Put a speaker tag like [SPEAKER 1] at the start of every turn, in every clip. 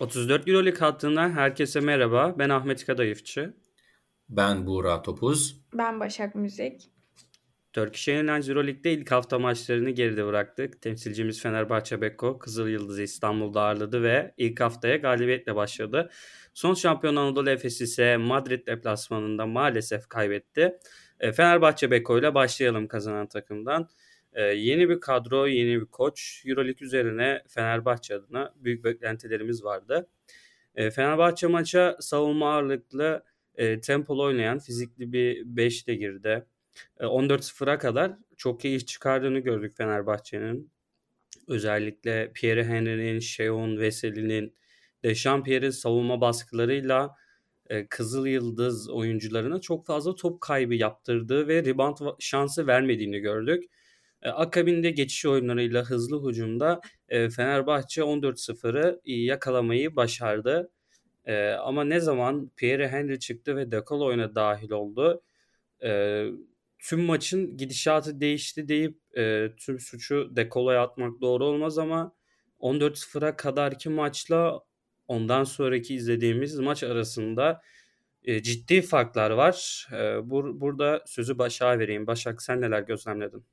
[SPEAKER 1] 34 Euroleague hattından herkese merhaba. Ben Ahmet Kadayıfçı.
[SPEAKER 2] Ben Buğra Topuz.
[SPEAKER 3] Ben Başak Müzik.
[SPEAKER 1] Turkish Airlines Euroleague'de ilk hafta maçlarını geride bıraktık. Temsilcimiz Fenerbahçe Beko Kızıl Yıldız'ı İstanbul'da ağırladı ve ilk haftaya galibiyetle başladı. Son şampiyon Anadolu Efes ise Madrid deplasmanında maalesef kaybetti. E, Fenerbahçe Beko ile başlayalım kazanan takımdan. Ee, yeni bir kadro, yeni bir koç. Euroleague üzerine Fenerbahçe adına büyük beklentilerimiz vardı. Ee, Fenerbahçe maça savunma ağırlıklı, e, tempolu oynayan, fizikli bir 5 ile girdi. E, 14-0'a kadar çok iyi iş çıkardığını gördük Fenerbahçe'nin. Özellikle Pierre Henry'nin, Sheon Veseli'nin, Dechampierre'in savunma baskılarıyla e, Kızıl Yıldız oyuncularına çok fazla top kaybı yaptırdığı ve rebound şansı vermediğini gördük. E, akabinde geçiş oyunlarıyla hızlı hücumda e, Fenerbahçe 14-0'ı yakalamayı başardı. E, ama ne zaman Pierre Henry çıktı ve Dekol oyuna dahil oldu tüm maçın gidişatı değişti deyip tüm suçu Dekolo'ya atmak doğru olmaz ama 14-0'a kadarki maçla ondan sonraki izlediğimiz maç arasında ciddi farklar var. burada sözü Başak'a vereyim. Başak sen neler gözlemledin?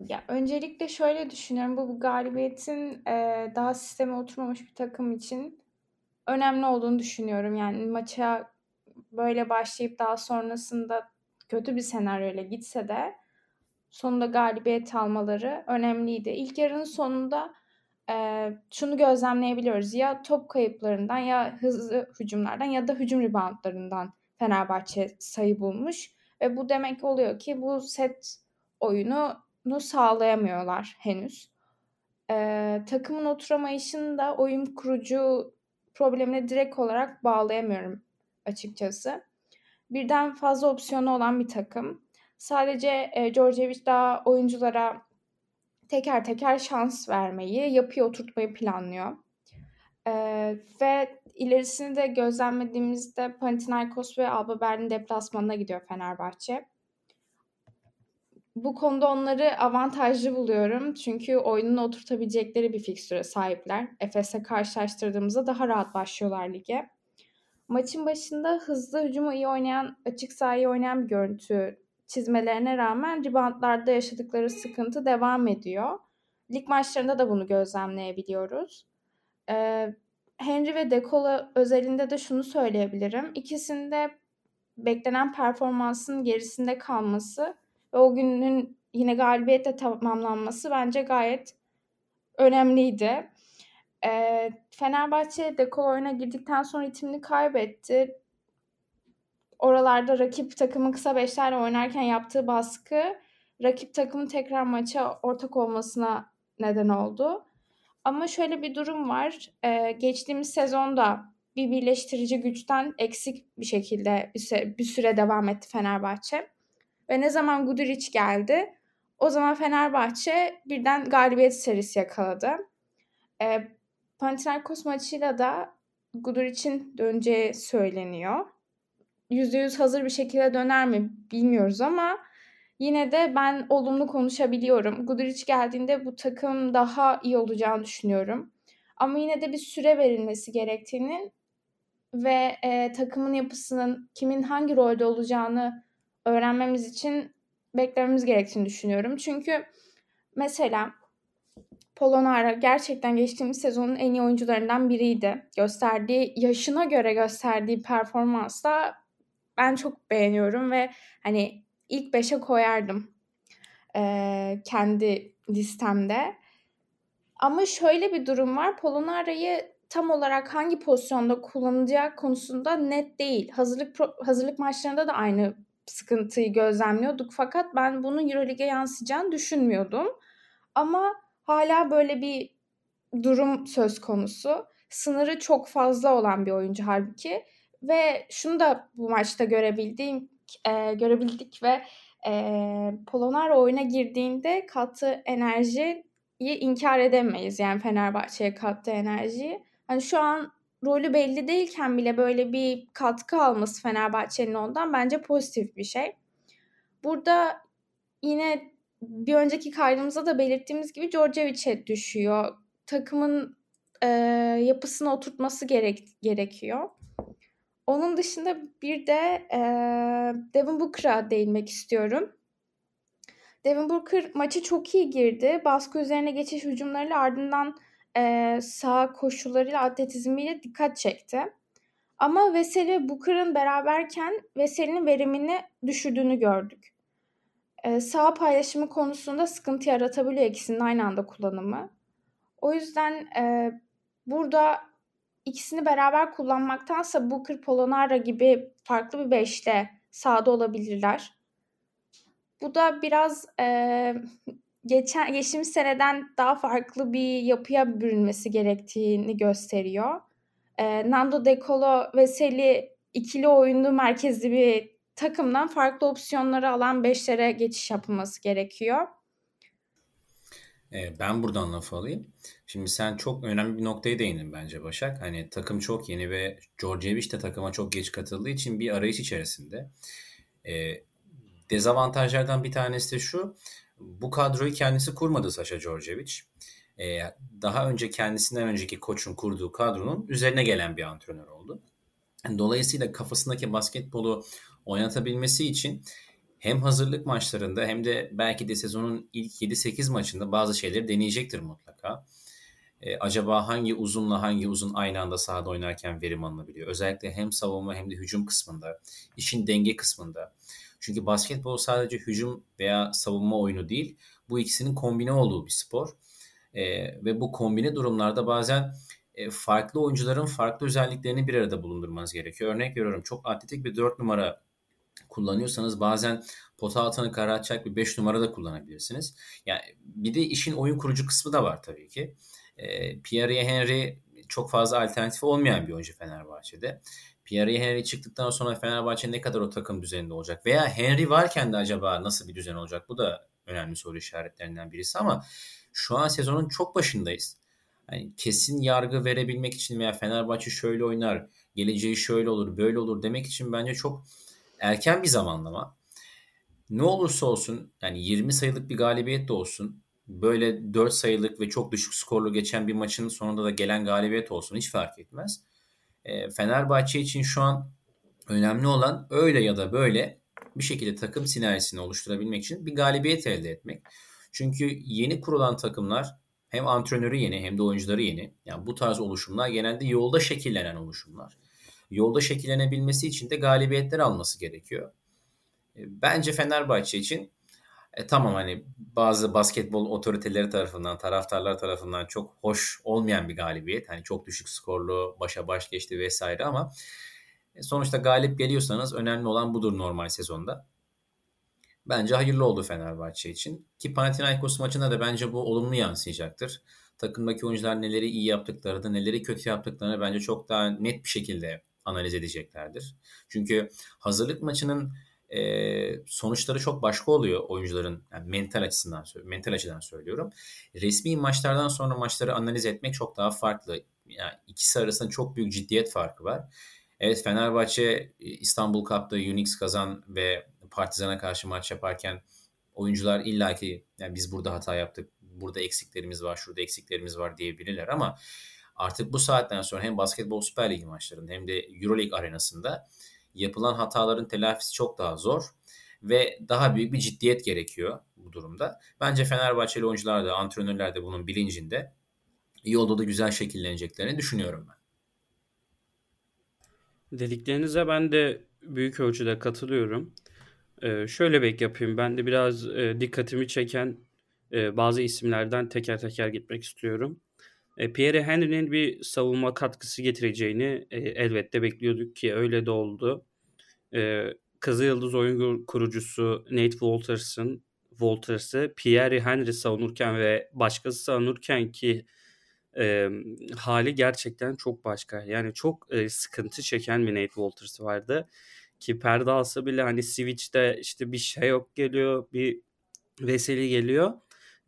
[SPEAKER 3] Ya öncelikle şöyle düşünüyorum. Bu galibiyetin e, daha sisteme oturmamış bir takım için önemli olduğunu düşünüyorum. Yani maça böyle başlayıp daha sonrasında kötü bir senaryoyla gitse de sonunda galibiyet almaları önemliydi. İlk yarının sonunda e, şunu gözlemleyebiliyoruz. Ya top kayıplarından ya hızlı hücumlardan ya da hücum reboundlarından Fenerbahçe sayı bulmuş. Ve bu demek oluyor ki bu set oyunu sağlayamıyorlar henüz. Ee, takımın oturamayışını da oyun kurucu problemine direkt olarak bağlayamıyorum açıkçası. Birden fazla opsiyonu olan bir takım. Sadece e, Djordjevic daha oyunculara teker teker şans vermeyi, yapıyı oturtmayı planlıyor. Ee, ve ilerisini de gözlemlediğimizde Panathinaikos ve Alba Berlin deplasmanına gidiyor Fenerbahçe bu konuda onları avantajlı buluyorum. Çünkü oyununu oturtabilecekleri bir fikstüre sahipler. Efes'e karşılaştırdığımızda daha rahat başlıyorlar lige. Maçın başında hızlı hücumu iyi oynayan, açık sahayı oynayan bir görüntü çizmelerine rağmen reboundlarda yaşadıkları sıkıntı devam ediyor. Lig maçlarında da bunu gözlemleyebiliyoruz. Ee, Henry ve Dekola özelinde de şunu söyleyebilirim. İkisinde beklenen performansın gerisinde kalması ve o günün yine galibiyetle tamamlanması bence gayet önemliydi. E, Fenerbahçe dekol oyuna girdikten sonra itimini kaybetti. Oralarda rakip takımın kısa beşlerle oynarken yaptığı baskı rakip takımın tekrar maça ortak olmasına neden oldu. Ama şöyle bir durum var. Ee, geçtiğimiz sezonda bir birleştirici güçten eksik bir şekilde bir süre, bir süre devam etti Fenerbahçe. Ve ne zaman Guduric geldi o zaman Fenerbahçe birden galibiyet serisi yakaladı. E, Panathinaikos maçıyla da Guduric'in döneceği söyleniyor. %100 hazır bir şekilde döner mi bilmiyoruz ama yine de ben olumlu konuşabiliyorum. Guduric geldiğinde bu takım daha iyi olacağını düşünüyorum. Ama yine de bir süre verilmesi gerektiğinin ve e, takımın yapısının kimin hangi rolde olacağını öğrenmemiz için beklememiz gerektiğini düşünüyorum. Çünkü mesela Polonara gerçekten geçtiğimiz sezonun en iyi oyuncularından biriydi. Gösterdiği, yaşına göre gösterdiği performansla ben çok beğeniyorum ve hani ilk beşe koyardım e, kendi listemde. Ama şöyle bir durum var. Polonara'yı tam olarak hangi pozisyonda kullanacağı konusunda net değil. Hazırlık hazırlık maçlarında da aynı sıkıntıyı gözlemliyorduk fakat ben bunun Euroleague'e yansıyacağını düşünmüyordum. Ama hala böyle bir durum söz konusu. Sınırı çok fazla olan bir oyuncu halbuki ve şunu da bu maçta görebildiğim e, görebildik ve e, Polonara oyuna girdiğinde kattığı enerjiyi inkar edemeyiz. Yani Fenerbahçe'ye kattığı enerjiyi. Hani şu an rolü belli değilken bile böyle bir katkı alması Fenerbahçe'nin ondan bence pozitif bir şey. Burada yine bir önceki kaydımızda da belirttiğimiz gibi Djordjevic'e düşüyor. Takımın e, yapısını oturtması gerek gerekiyor. Onun dışında bir de e, Devin Booker'a değinmek istiyorum. Devin Booker maçı çok iyi girdi. Baskı üzerine geçiş hücumlarıyla ardından e, sağ koşularıyla atletizmiyle dikkat çekti. Ama Veseli Booker'ın beraberken Veseli'nin verimini düşürdüğünü gördük. E, sağ paylaşımı konusunda sıkıntı yaratabiliyor ikisinin aynı anda kullanımı. O yüzden e, burada ikisini beraber kullanmaktansa Booker Polonara gibi farklı bir beşte sahada olabilirler. Bu da biraz e, geçen geçtiğimiz seneden daha farklı bir yapıya bürünmesi gerektiğini gösteriyor. E, Nando De Colo ve Seli ikili oyunlu merkezli bir takımdan farklı opsiyonları alan beşlere geçiş yapılması gerekiyor.
[SPEAKER 2] E, ben buradan laf alayım. Şimdi sen çok önemli bir noktaya değindin bence Başak. Hani takım çok yeni ve Georgievic de takıma çok geç katıldığı için bir arayış içerisinde. E, dezavantajlardan bir tanesi de şu. Bu kadroyu kendisi kurmadı Sasha Georgievic. E, daha önce kendisinden önceki koçun kurduğu kadronun üzerine gelen bir antrenör oldu. Dolayısıyla kafasındaki basketbolu oynatabilmesi için hem hazırlık maçlarında hem de belki de sezonun ilk 7-8 maçında bazı şeyleri deneyecektir mutlaka. Ee, acaba hangi uzunla hangi uzun aynı anda sahada oynarken verim alınabiliyor? Özellikle hem savunma hem de hücum kısmında, işin denge kısmında. Çünkü basketbol sadece hücum veya savunma oyunu değil, bu ikisinin kombine olduğu bir spor. Ee, ve bu kombine durumlarda bazen e, farklı oyuncuların farklı özelliklerini bir arada bulundurmanız gerekiyor. Örnek veriyorum çok atletik bir 4 numara kullanıyorsanız bazen pota altını karartacak bir 5 numara da kullanabilirsiniz. Yani bir de işin oyun kurucu kısmı da var tabii ki. E, Pierre Henry çok fazla alternatif olmayan bir oyuncu Fenerbahçe'de. Pierre Henry çıktıktan sonra Fenerbahçe ne kadar o takım düzeninde olacak? Veya Henry varken de acaba nasıl bir düzen olacak? Bu da önemli soru işaretlerinden birisi ama şu an sezonun çok başındayız. Yani kesin yargı verebilmek için veya Fenerbahçe şöyle oynar, geleceği şöyle olur, böyle olur demek için bence çok erken bir zamanlama. Ne olursa olsun yani 20 sayılık bir galibiyet de olsun böyle 4 sayılık ve çok düşük skorlu geçen bir maçın sonunda da gelen galibiyet olsun hiç fark etmez. E, Fenerbahçe için şu an önemli olan öyle ya da böyle bir şekilde takım sinerjisini oluşturabilmek için bir galibiyet elde etmek. Çünkü yeni kurulan takımlar hem antrenörü yeni hem de oyuncuları yeni. Yani bu tarz oluşumlar genelde yolda şekillenen oluşumlar yolda şekillenebilmesi için de galibiyetler alması gerekiyor. E, bence Fenerbahçe için e, tamam hani bazı basketbol otoriteleri tarafından, taraftarlar tarafından çok hoş olmayan bir galibiyet. Hani çok düşük skorlu, başa baş geçti vesaire ama e, sonuçta galip geliyorsanız önemli olan budur normal sezonda. Bence hayırlı oldu Fenerbahçe için. Ki Panathinaikos maçında da bence bu olumlu yansıyacaktır. Takımdaki oyuncular neleri iyi yaptıklarını, neleri kötü yaptıklarını bence çok daha net bir şekilde analiz edeceklerdir. Çünkü hazırlık maçının e, sonuçları çok başka oluyor oyuncuların yani mental açısından mental açıdan söylüyorum. Resmi maçlardan sonra maçları analiz etmek çok daha farklı. Yani ikisi arasında çok büyük ciddiyet farkı var. Evet Fenerbahçe İstanbul Cup'ta Unix kazan ve Partizan'a karşı maç yaparken oyuncular illaki yani biz burada hata yaptık, burada eksiklerimiz var, şurada eksiklerimiz var diyebilirler ama artık bu saatten sonra hem Basketbol Süper Ligi maçlarında hem de Euroleague arenasında yapılan hataların telafisi çok daha zor ve daha büyük bir ciddiyet gerekiyor bu durumda. Bence Fenerbahçeli oyuncular da antrenörler de bunun bilincinde yolda da güzel şekilleneceklerini düşünüyorum ben.
[SPEAKER 1] Dediklerinize ben de büyük ölçüde katılıyorum. Ee, şöyle bek yapayım. Ben de biraz e, dikkatimi çeken e, bazı isimlerden teker teker gitmek istiyorum. E, Pierre Henry'nin bir savunma katkısı getireceğini e, elbette bekliyorduk ki öyle de oldu. E, Kızı Yıldız oyun kurucusu Nate Walters'ın Walters'ı Pierre Henry savunurken ve başkası savunurken ki e, hali gerçekten çok başka. Yani çok e, sıkıntı çeken bir Nate Walters vardı. Ki perde alsa bile hani switch'te işte bir şey yok geliyor, bir Veseli geliyor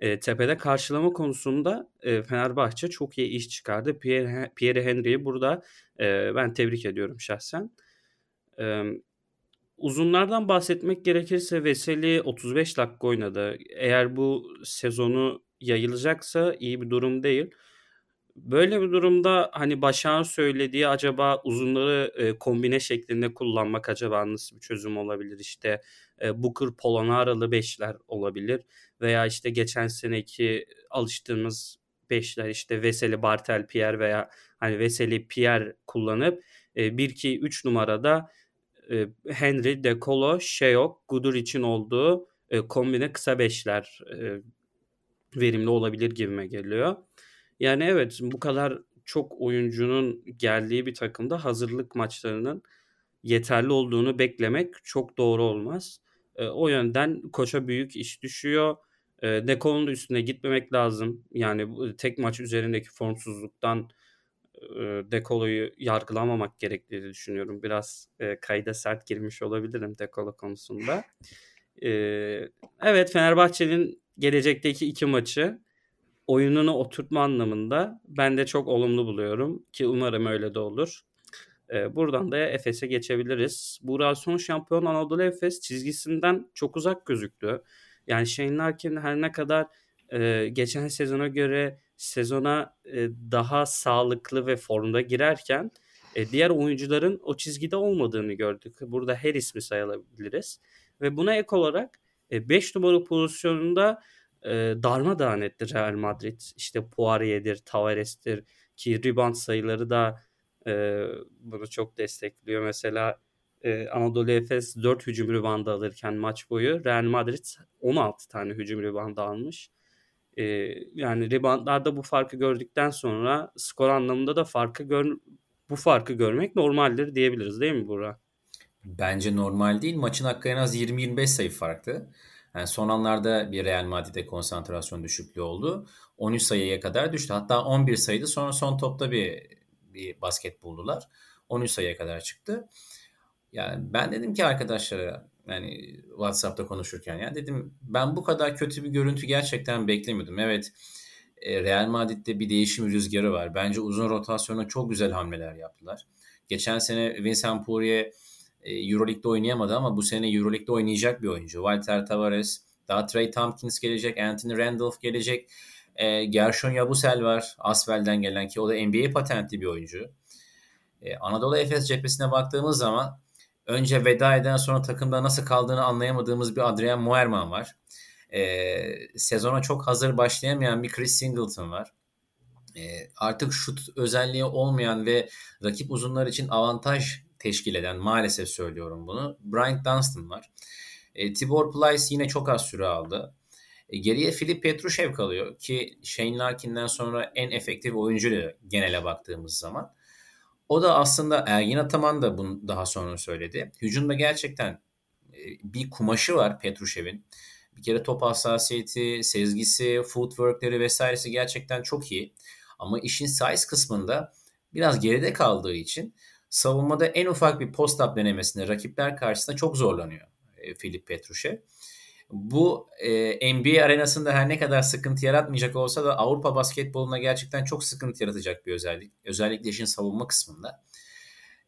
[SPEAKER 1] e, tepede karşılama konusunda e, Fenerbahçe çok iyi iş çıkardı. Pierre, Pierre Henry'i burada e, ben tebrik ediyorum şahsen. E, uzunlardan bahsetmek gerekirse Veseli 35 dakika oynadı. Eğer bu sezonu yayılacaksa iyi bir durum değil. Böyle bir durumda hani Başak'ın söylediği acaba uzunları e, kombine şeklinde kullanmak acaba nasıl bir çözüm olabilir? İşte e, Booker Polonaralı beşler olabilir veya işte geçen seneki alıştığımız beşler işte Veseli Bartel Pierre veya hani Veseli Pierre kullanıp e, 1-2-3 numarada e, Henry, De Colo, Sheok, Gudur için olduğu e, kombine kısa beşler e, verimli olabilir gibime geliyor. Yani evet bu kadar çok oyuncunun geldiği bir takımda hazırlık maçlarının yeterli olduğunu beklemek çok doğru olmaz. E, o yönden koça büyük iş düşüyor. E, Dekol'un da üstüne gitmemek lazım. Yani tek maç üzerindeki formsuzluktan e, Dekolo'yu yargılamamak gerektiğini düşünüyorum. Biraz e, kayda sert girmiş olabilirim Dekolo konusunda. E, evet Fenerbahçe'nin gelecekteki iki maçı oyununu oturtma anlamında ben de çok olumlu buluyorum ki umarım öyle de olur. Buradan da Efes'e geçebiliriz. Burak son şampiyon Anadolu Efes çizgisinden çok uzak gözüktü. Yani Shane Larkin her ne kadar e, geçen sezona göre sezona e, daha sağlıklı ve formda girerken e, diğer oyuncuların o çizgide olmadığını gördük. Burada her ismi sayılabiliriz. Ve buna ek olarak 5 e, numara pozisyonunda e, darmadağın etti Real Madrid. İşte Poirier'dir, Tavares'tir ki rebound sayıları da e, bunu çok destekliyor. Mesela e, Anadolu Efes 4 hücum reboundı alırken maç boyu Real Madrid 16 tane hücum reboundı almış. E, yani reboundlarda bu farkı gördükten sonra skor anlamında da farkı gör, bu farkı görmek normaldir diyebiliriz değil mi Burak?
[SPEAKER 2] Bence normal değil. Maçın hakkı en az 20-25 sayı farktı. Yani son anlarda bir Real Madrid'de konsantrasyon düşüklüğü oldu. 13 sayıya kadar düştü. Hatta 11 sayıydı. Sonra son topta bir bir basket buldular. 13 sayıya kadar çıktı. Yani ben dedim ki arkadaşlara yani WhatsApp'ta konuşurken ya dedim ben bu kadar kötü bir görüntü gerçekten beklemiyordum. Evet e, Real Madrid'de bir değişim rüzgarı var. Bence uzun rotasyona çok güzel hamleler yaptılar. Geçen sene Vincent Poirier e, Euroleague'de oynayamadı ama bu sene Euroleague'de oynayacak bir oyuncu. Walter Tavares, daha Trey Tompkins gelecek, Anthony Randolph gelecek. E, Gershon Yabusel var Asvel'den gelen ki o da NBA patentli bir oyuncu. E, Anadolu Efes cephesine baktığımız zaman önce veda eden sonra takımda nasıl kaldığını anlayamadığımız bir Adrian Moerman var. E, sezona çok hazır başlayamayan bir Chris Singleton var. E, artık şut özelliği olmayan ve rakip uzunlar için avantaj teşkil eden maalesef söylüyorum bunu. Brian Dunstan var. E, Tibor Plyce yine çok az süre aldı. E, geriye Filip Petrushev kalıyor ki Shane Larkin'den sonra en efektif oyuncu genele baktığımız zaman. O da aslında Ergin Ataman da bunu daha sonra söyledi. Hücumda gerçekten bir kumaşı var Petrushev'in. Bir kere top hassasiyeti, sezgisi, footworkleri vesairesi gerçekten çok iyi. Ama işin size kısmında biraz geride kaldığı için savunmada en ufak bir post-up denemesinde rakipler karşısında çok zorlanıyor Filip Petrushev. Bu e, NBA arenasında her ne kadar sıkıntı yaratmayacak olsa da Avrupa basketboluna gerçekten çok sıkıntı yaratacak bir özellik. Özellikle işin savunma kısmında.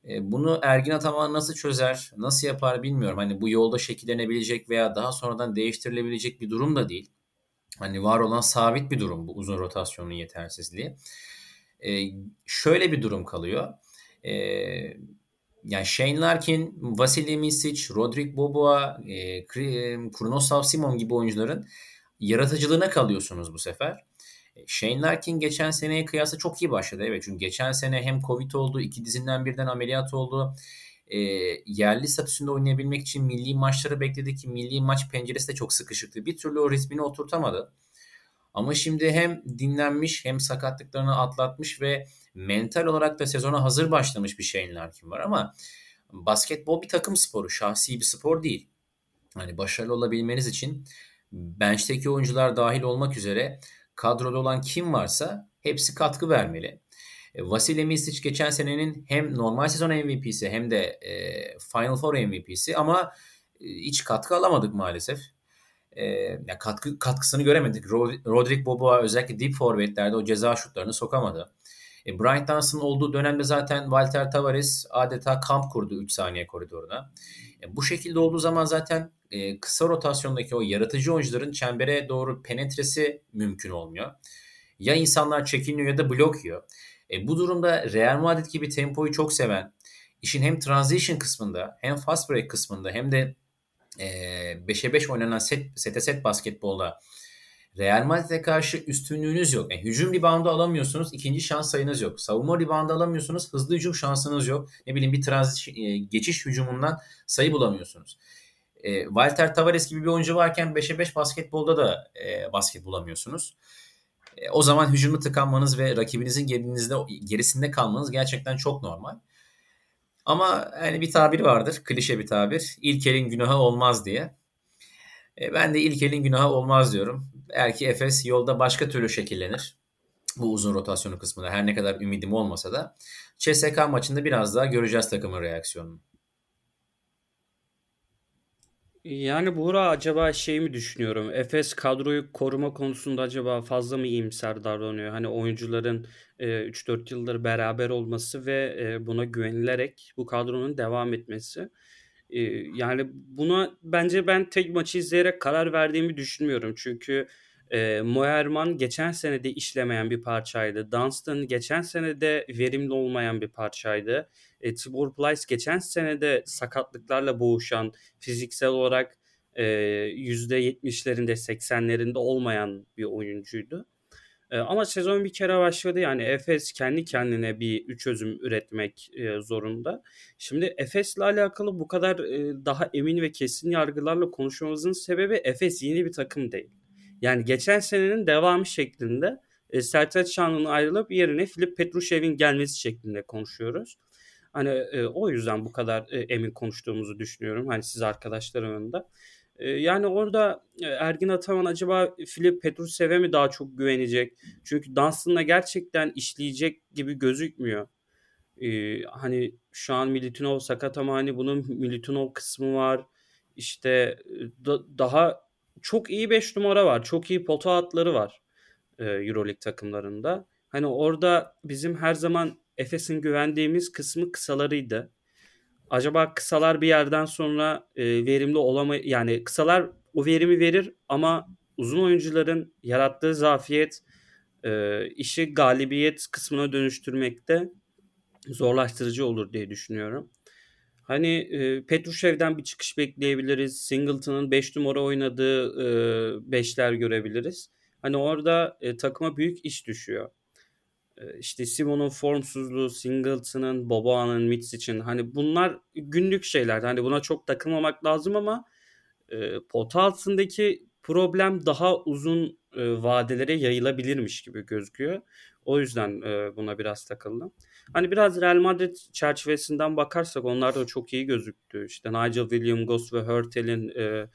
[SPEAKER 2] E, bunu Ergin Ataman nasıl çözer, nasıl yapar bilmiyorum. Hani bu yolda şekillenebilecek veya daha sonradan değiştirilebilecek bir durum da değil. Hani var olan sabit bir durum bu uzun rotasyonun yetersizliği. E, şöyle bir durum kalıyor. E, yani Shane Larkin, Vasily Misic, Rodrik Boboa, e, Kurnosav Simon gibi oyuncuların yaratıcılığına kalıyorsunuz bu sefer. E, Shane Larkin geçen seneye kıyasla çok iyi başladı. Evet çünkü geçen sene hem Covid oldu, iki dizinden birden ameliyat oldu. E, yerli statüsünde oynayabilmek için milli maçları bekledi ki milli maç penceresi de çok sıkışıktı. Bir türlü o ritmini oturtamadı. Ama şimdi hem dinlenmiş hem sakatlıklarını atlatmış ve mental olarak da sezona hazır başlamış bir Shane Larkin var ama basketbol bir takım sporu, şahsi bir spor değil. Hani başarılı olabilmeniz için bench'teki oyuncular dahil olmak üzere kadroda olan kim varsa hepsi katkı vermeli. E, Vasily Misic geçen senenin hem normal sezon MVP'si hem de e, Final Four MVP'si ama e, hiç katkı alamadık maalesef. E, yani katkı katkısını göremedik. Rodrik Boboa özellikle deep forvetlerde o ceza şutlarını sokamadı. E, Bryant Dunstan olduğu dönemde zaten Walter Tavares adeta kamp kurdu 3 saniye koridoruna. E, bu şekilde olduğu zaman zaten e, kısa rotasyondaki o yaratıcı oyuncuların çembere doğru penetresi mümkün olmuyor. ya insanlar çekiniyor ya da blok yiyor. E, bu durumda Real Madrid gibi tempoyu çok seven, işin hem transition kısmında hem fast break kısmında hem de e, 5'e 5 oynanan set, sete set basketbolda Real Madrid'e karşı üstünlüğünüz yok. Yani hücum reboundu alamıyorsunuz, ikinci şans sayınız yok. Savunma reboundu alamıyorsunuz, hızlı hücum şansınız yok. Ne bileyim bir transition, e, geçiş hücumundan sayı bulamıyorsunuz. E, Walter Tavares gibi bir oyuncu varken 5'e 5 basketbolda da e, basket bulamıyorsunuz. E, o zaman hücumu tıkanmanız ve rakibinizin gerinizde, gerisinde kalmanız gerçekten çok normal. Ama yani bir tabir vardır, klişe bir tabir. İlk elin günahı olmaz diye. E, ben de ilk elin günahı olmaz diyorum. Eğer ki Efes yolda başka türlü şekillenir. Bu uzun rotasyonu kısmında her ne kadar ümidim olmasa da. CSK maçında biraz daha göreceğiz takımın reaksiyonunu.
[SPEAKER 1] Yani Buğra acaba şey mi düşünüyorum? Efes kadroyu koruma konusunda acaba fazla mı iyimser davranıyor? Hani oyuncuların e, 3-4 yıldır beraber olması ve e, buna güvenilerek bu kadronun devam etmesi. E, yani buna bence ben tek maçı izleyerek karar verdiğimi düşünmüyorum. Çünkü e, Moerman geçen sene de işlemeyen bir parçaydı. Dunstan geçen sene de verimli olmayan bir parçaydı. E, Tibor Plyce geçen sene de sakatlıklarla boğuşan, fiziksel olarak e, %70'lerinde 80'lerinde olmayan bir oyuncuydu. E, ama sezon bir kere başladı yani Efes kendi kendine bir çözüm üretmek e, zorunda. Şimdi Efes'le alakalı bu kadar e, daha emin ve kesin yargılarla konuşmamızın sebebi Efes yeni bir takım değil. Yani geçen senenin devamı şeklinde e, Sertaç Şanlı'nın ayrılıp yerine Filip Petrushev'in gelmesi şeklinde konuşuyoruz. Hani e, o yüzden bu kadar emin konuştuğumuzu düşünüyorum. Hani siz arkadaşların önünde. E, yani orada e, Ergin Ataman acaba Filip Petrushev'e mi daha çok güvenecek? Çünkü Dunstan'la gerçekten işleyecek gibi gözükmüyor. E, hani şu an Militinov sakat ama hani bunun Militinov kısmı var. İşte e, da, daha çok iyi 5 numara var. Çok iyi pota atları var e, Euroleague takımlarında. Hani orada bizim her zaman Efes'in güvendiğimiz kısmı kısalarıydı. Acaba kısalar bir yerden sonra e, verimli olamay yani kısalar o verimi verir ama uzun oyuncuların yarattığı zafiyet e, işi galibiyet kısmına dönüştürmekte zorlaştırıcı olur diye düşünüyorum. Hani e, Petrushev'den bir çıkış bekleyebiliriz. Singleton'ın 5 numara oynadığı 5'ler e, görebiliriz. Hani orada e, takıma büyük iş düşüyor. İşte Simon'un formsuzluğu, Singleton'ın, Boboa'nın, Mitsic'in hani bunlar günlük şeyler. Hani buna çok takılmamak lazım ama e, pota altındaki problem daha uzun e, vadelere yayılabilirmiş gibi gözüküyor. O yüzden e, buna biraz takıldım. Hani biraz Real Madrid çerçevesinden bakarsak onlar da çok iyi gözüktü. İşte Nigel William Goss ve Hurtel'in e,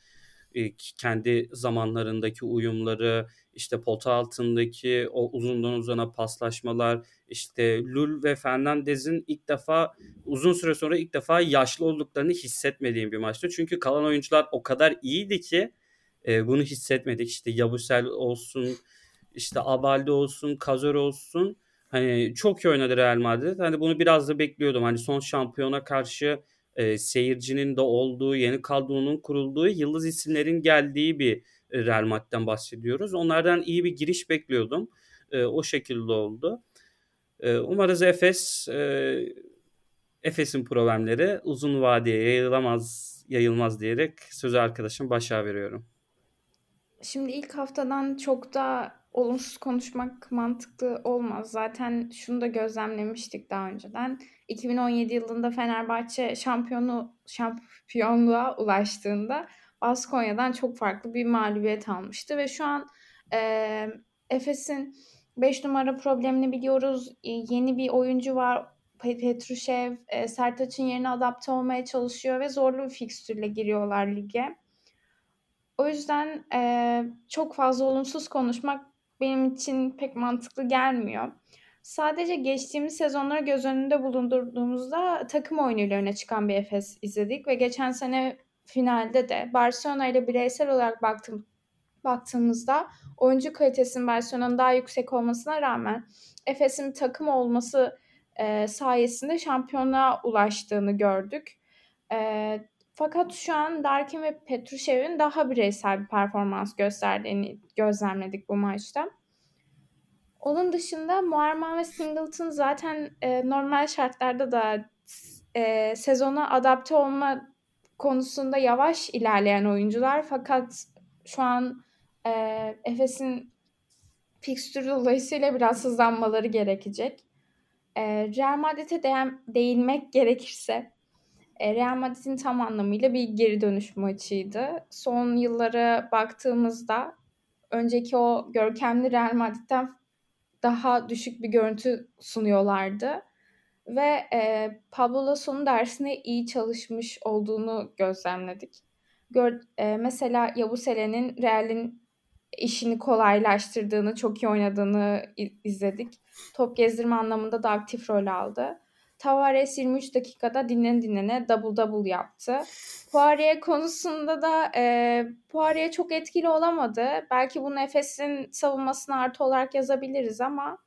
[SPEAKER 1] kendi zamanlarındaki uyumları, işte pota altındaki o uzundan uzana paslaşmalar, işte Lul ve Fernandez'in ilk defa uzun süre sonra ilk defa yaşlı olduklarını hissetmediğim bir maçtı. Çünkü kalan oyuncular o kadar iyiydi ki e, bunu hissetmedik. İşte Yabusel olsun, işte Abalde olsun, Kazor olsun. Hani çok iyi oynadı Real Madrid. Hani bunu biraz da bekliyordum. Hani son şampiyona karşı e, seyircinin de olduğu, yeni kadronun kurulduğu, yıldız isimlerin geldiği bir e, Real Madrid'den bahsediyoruz. Onlardan iyi bir giriş bekliyordum. E, o şekilde oldu. E, umarız Efes e, Efes'in problemleri uzun vadeye yayılamaz yayılmaz diyerek sözü arkadaşım başa veriyorum.
[SPEAKER 3] Şimdi ilk haftadan çok da olumsuz konuşmak mantıklı olmaz. Zaten şunu da gözlemlemiştik daha önceden. 2017 yılında Fenerbahçe şampiyonu şampiyonluğa ulaştığında Baskonya'dan çok farklı bir mağlubiyet almıştı ve şu an e, Efes'in 5 numara problemini biliyoruz. E, yeni bir oyuncu var. Petrushev, e, Sertaç'ın yerine adapte olmaya çalışıyor ve zorlu bir fikstürle giriyorlar lige. O yüzden e, çok fazla olumsuz konuşmak benim için pek mantıklı gelmiyor. Sadece geçtiğimiz sezonları göz önünde bulundurduğumuzda takım oyunuyla çıkan bir Efes izledik ve geçen sene finalde de Barcelona ile bireysel olarak baktım, baktığımızda oyuncu kalitesinin Barcelona'nın daha yüksek olmasına rağmen Efes'in takım olması e, sayesinde şampiyonluğa ulaştığını gördük. E, fakat şu an Darkin ve Petrushev'in daha bireysel bir performans gösterdiğini gözlemledik bu maçta. Onun dışında Muharman ve Singleton zaten e, normal şartlarda da e, sezona adapte olma konusunda yavaş ilerleyen oyuncular. Fakat şu an e, Efes'in fikstürü dolayısıyla biraz hızlanmaları gerekecek. E, Real Madrid'e de- değinmek gerekirse Real Madrid'in tam anlamıyla bir geri dönüş maçıydı. Son yıllara baktığımızda önceki o görkemli Real Madrid'den daha düşük bir görüntü sunuyorlardı. Ve e, Pablo Lasso'nun dersine iyi çalışmış olduğunu gözlemledik. Gör, e, mesela Yabusele'nin Real'in işini kolaylaştırdığını, çok iyi oynadığını izledik. Top gezdirme anlamında da aktif rol aldı. Tavares 23 dakikada dinlen dinlene double double yaptı. Poirier konusunda da e, Poirier çok etkili olamadı. Belki bunu Efes'in savunmasına artı olarak yazabiliriz ama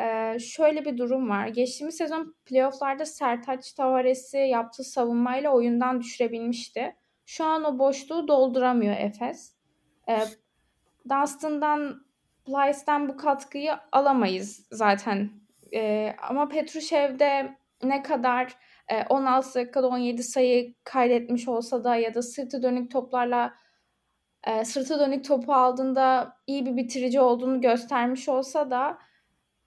[SPEAKER 3] e, şöyle bir durum var. Geçtiğimiz sezon playofflarda Sertaç Tavares'i yaptığı savunmayla oyundan düşürebilmişti. Şu an o boşluğu dolduramıyor Efes. E, Dunstan'dan, Plyce'den bu katkıyı alamayız zaten. E, ama Petrushev'de ne kadar e, 16 dakikada 17 sayı kaydetmiş olsa da ya da sırtı dönük toplarla e, sırtı dönük topu aldığında iyi bir bitirici olduğunu göstermiş olsa da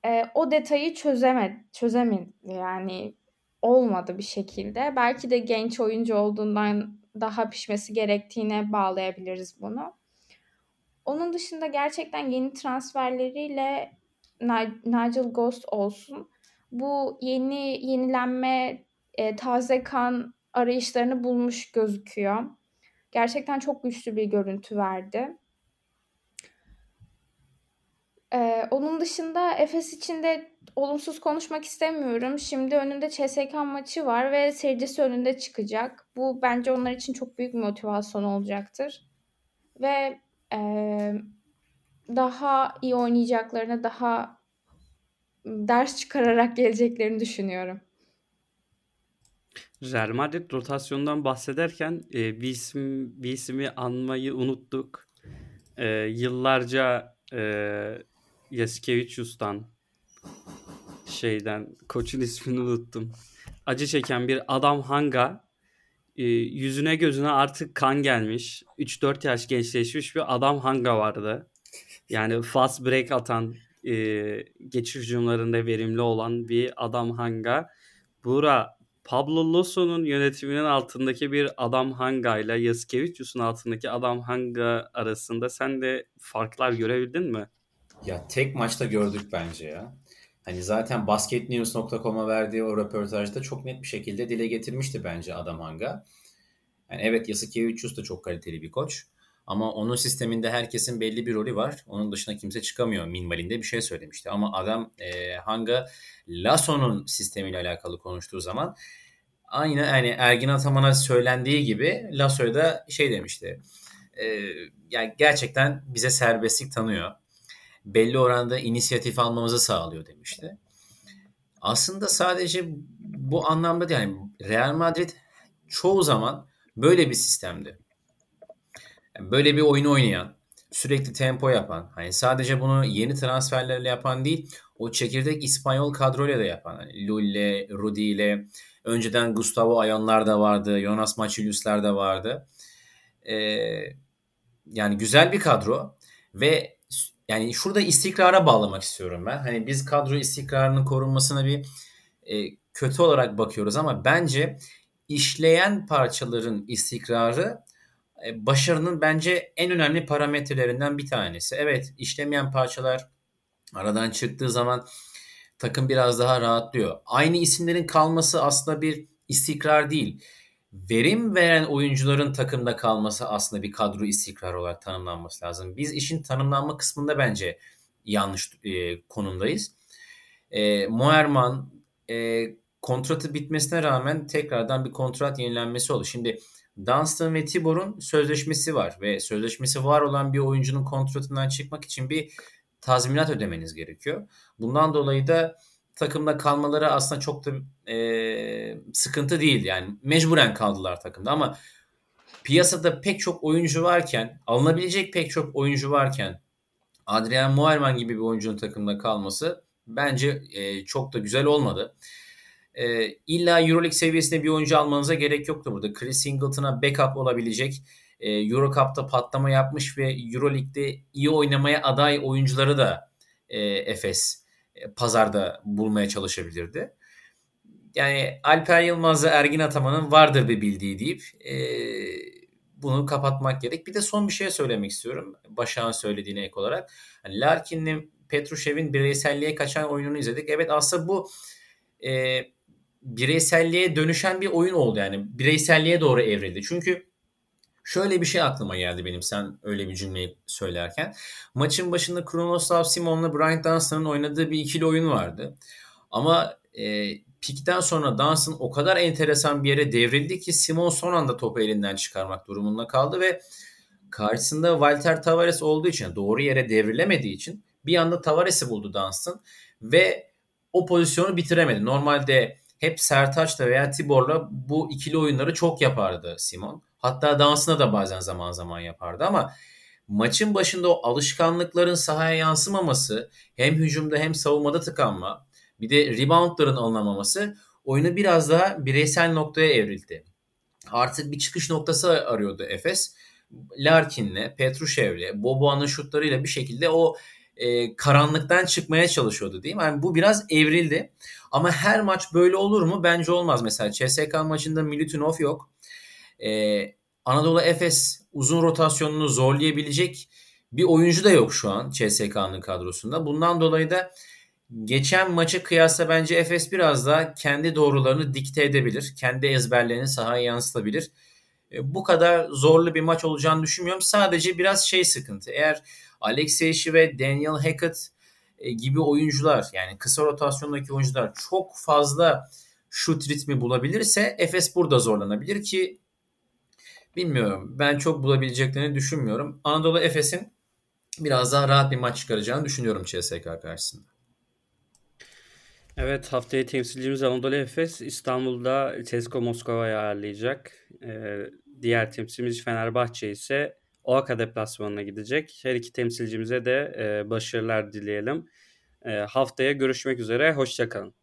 [SPEAKER 3] e, o detayı çözemedi, çözemedi yani olmadı bir şekilde. Belki de genç oyuncu olduğundan daha pişmesi gerektiğine bağlayabiliriz bunu. Onun dışında gerçekten yeni transferleriyle Nigel Ghost olsun. Bu yeni yenilenme, e, taze kan arayışlarını bulmuş gözüküyor. Gerçekten çok güçlü bir görüntü verdi. Ee, onun dışında Efes için de olumsuz konuşmak istemiyorum. Şimdi önünde CSK maçı var ve seyircisi önünde çıkacak. Bu bence onlar için çok büyük bir motivasyon olacaktır. Ve e, daha iyi oynayacaklarını, daha ders çıkararak geleceklerini düşünüyorum.
[SPEAKER 1] Real Madrid rotasyondan bahsederken e, bir isim bir ismi anmayı unuttuk. E, yıllarca e, Yasikevicius'tan şeyden koçun ismini unuttum. Acı çeken bir adam Hanga e, yüzüne gözüne artık kan gelmiş. 3-4 yaş gençleşmiş bir adam Hanga vardı. Yani fast break atan e, geçiş hücumlarında verimli olan bir adam Hanga. Bura Pablo Lasso'nun yönetiminin altındaki bir adam Hanga ile Yasikevicius'un altındaki adam Hanga arasında sen de farklar görebildin mi?
[SPEAKER 2] Ya tek maçta gördük bence ya. Hani zaten basketnews.com'a verdiği o röportajda çok net bir şekilde dile getirmişti bence Adam Hanga. Yani evet Yasikevicius da çok kaliteli bir koç. Ama onun sisteminde herkesin belli bir rolü var. Onun dışına kimse çıkamıyor minvalinde bir şey söylemişti. Ama adam e, Hanga Lasso'nun sistemiyle alakalı konuştuğu zaman aynı yani Ergin Ataman'a söylendiği gibi Lasso'ya da şey demişti. E, yani gerçekten bize serbestlik tanıyor belli oranda inisiyatif almamızı sağlıyor demişti. Aslında sadece bu anlamda değil. Yani Real Madrid çoğu zaman böyle bir sistemdi. Böyle bir oyun oynayan, sürekli tempo yapan, hani sadece bunu yeni transferlerle yapan değil, o çekirdek İspanyol kadroyla da yapan. Hani Lulle, Rudi ile önceden Gustavo Ayonlar da vardı, Jonas Machilius'lar da vardı. Ee, yani güzel bir kadro ve yani şurada istikrara bağlamak istiyorum ben. Hani biz kadro istikrarının korunmasına bir e, kötü olarak bakıyoruz ama bence işleyen parçaların istikrarı başarının bence en önemli parametrelerinden bir tanesi. Evet işlemeyen parçalar aradan çıktığı zaman takım biraz daha rahatlıyor. Aynı isimlerin kalması aslında bir istikrar değil verim veren oyuncuların takımda kalması aslında bir kadro istikrarı olarak tanımlanması lazım. Biz işin tanımlanma kısmında bence yanlış e, konumdayız. E, Moerman e, kontratı bitmesine rağmen tekrardan bir kontrat yenilenmesi oldu. Şimdi Dunstan ve Tibor'un sözleşmesi var ve sözleşmesi var olan bir oyuncunun kontratından çıkmak için bir tazminat ödemeniz gerekiyor. Bundan dolayı da takımda kalmaları aslında çok da e, sıkıntı değil. Yani mecburen kaldılar takımda ama piyasada pek çok oyuncu varken, alınabilecek pek çok oyuncu varken Adrian Muayman gibi bir oyuncunun takımda kalması bence e, çok da güzel olmadı. E, illa Euroleague seviyesinde bir oyuncu almanıza gerek yoktu burada. Chris Singleton'a backup olabilecek e, Eurocup'ta patlama yapmış ve Euroleague'de iyi oynamaya aday oyuncuları da e, Efes e, pazarda bulmaya çalışabilirdi. Yani Alper Yılmaz'la Ergin Ataman'ın vardır bir bildiği deyip e, bunu kapatmak gerek. Bir de son bir şey söylemek istiyorum. Başak'ın söylediğine ek olarak. Yani Larkin'in Petrushev'in bireyselliğe kaçan oyununu izledik. Evet aslında bu e, bireyselliğe dönüşen bir oyun oldu yani. Bireyselliğe doğru evrildi. Çünkü şöyle bir şey aklıma geldi benim sen öyle bir cümleyi söylerken. Maçın başında Kronoslav Simon'la Brian Dunstan'ın oynadığı bir ikili oyun vardı. Ama e, pikten sonra Dunstan o kadar enteresan bir yere devrildi ki Simon son anda topu elinden çıkarmak durumunda kaldı ve karşısında Walter Tavares olduğu için doğru yere devrilemediği için bir anda Tavares'i buldu Dunstan ve o pozisyonu bitiremedi. Normalde hep Sertaç'la veya Tibor'la bu ikili oyunları çok yapardı Simon. Hatta dansına da bazen zaman zaman yapardı ama maçın başında o alışkanlıkların sahaya yansımaması hem hücumda hem savunmada tıkanma bir de reboundların alınamaması oyunu biraz daha bireysel noktaya evrildi. Artık bir çıkış noktası arıyordu Efes. Larkin'le, Petrushev'le, Boboa'nın şutlarıyla bir şekilde o e, karanlıktan çıkmaya çalışıyordu değil mi? Yani bu biraz evrildi. Ama her maç böyle olur mu? Bence olmaz. Mesela CSK maçında Milutinov yok. Ee, Anadolu Efes uzun rotasyonunu zorlayabilecek bir oyuncu da yok şu an CSK'nın kadrosunda. Bundan dolayı da geçen maçı kıyasla bence Efes biraz daha kendi doğrularını dikte edebilir. Kendi ezberlerini sahaya yansıtabilir. E, bu kadar zorlu bir maç olacağını düşünmüyorum. Sadece biraz şey sıkıntı. Eğer Alexey ve Daniel Hackett e, gibi oyuncular yani kısa rotasyondaki oyuncular çok fazla şut ritmi bulabilirse Efes burada zorlanabilir ki bilmiyorum. Ben çok bulabileceklerini düşünmüyorum. Anadolu Efes'in biraz daha rahat bir maç çıkaracağını düşünüyorum CSK karşısında.
[SPEAKER 1] Evet haftaya temsilcimiz Anadolu Efes İstanbul'da CSKA Moskova'yı ağırlayacak. Ee, diğer temsilcimiz Fenerbahçe ise OAKA deplasmanına gidecek. Her iki temsilcimize de e, başarılar dileyelim. E, haftaya görüşmek üzere. Hoşçakalın.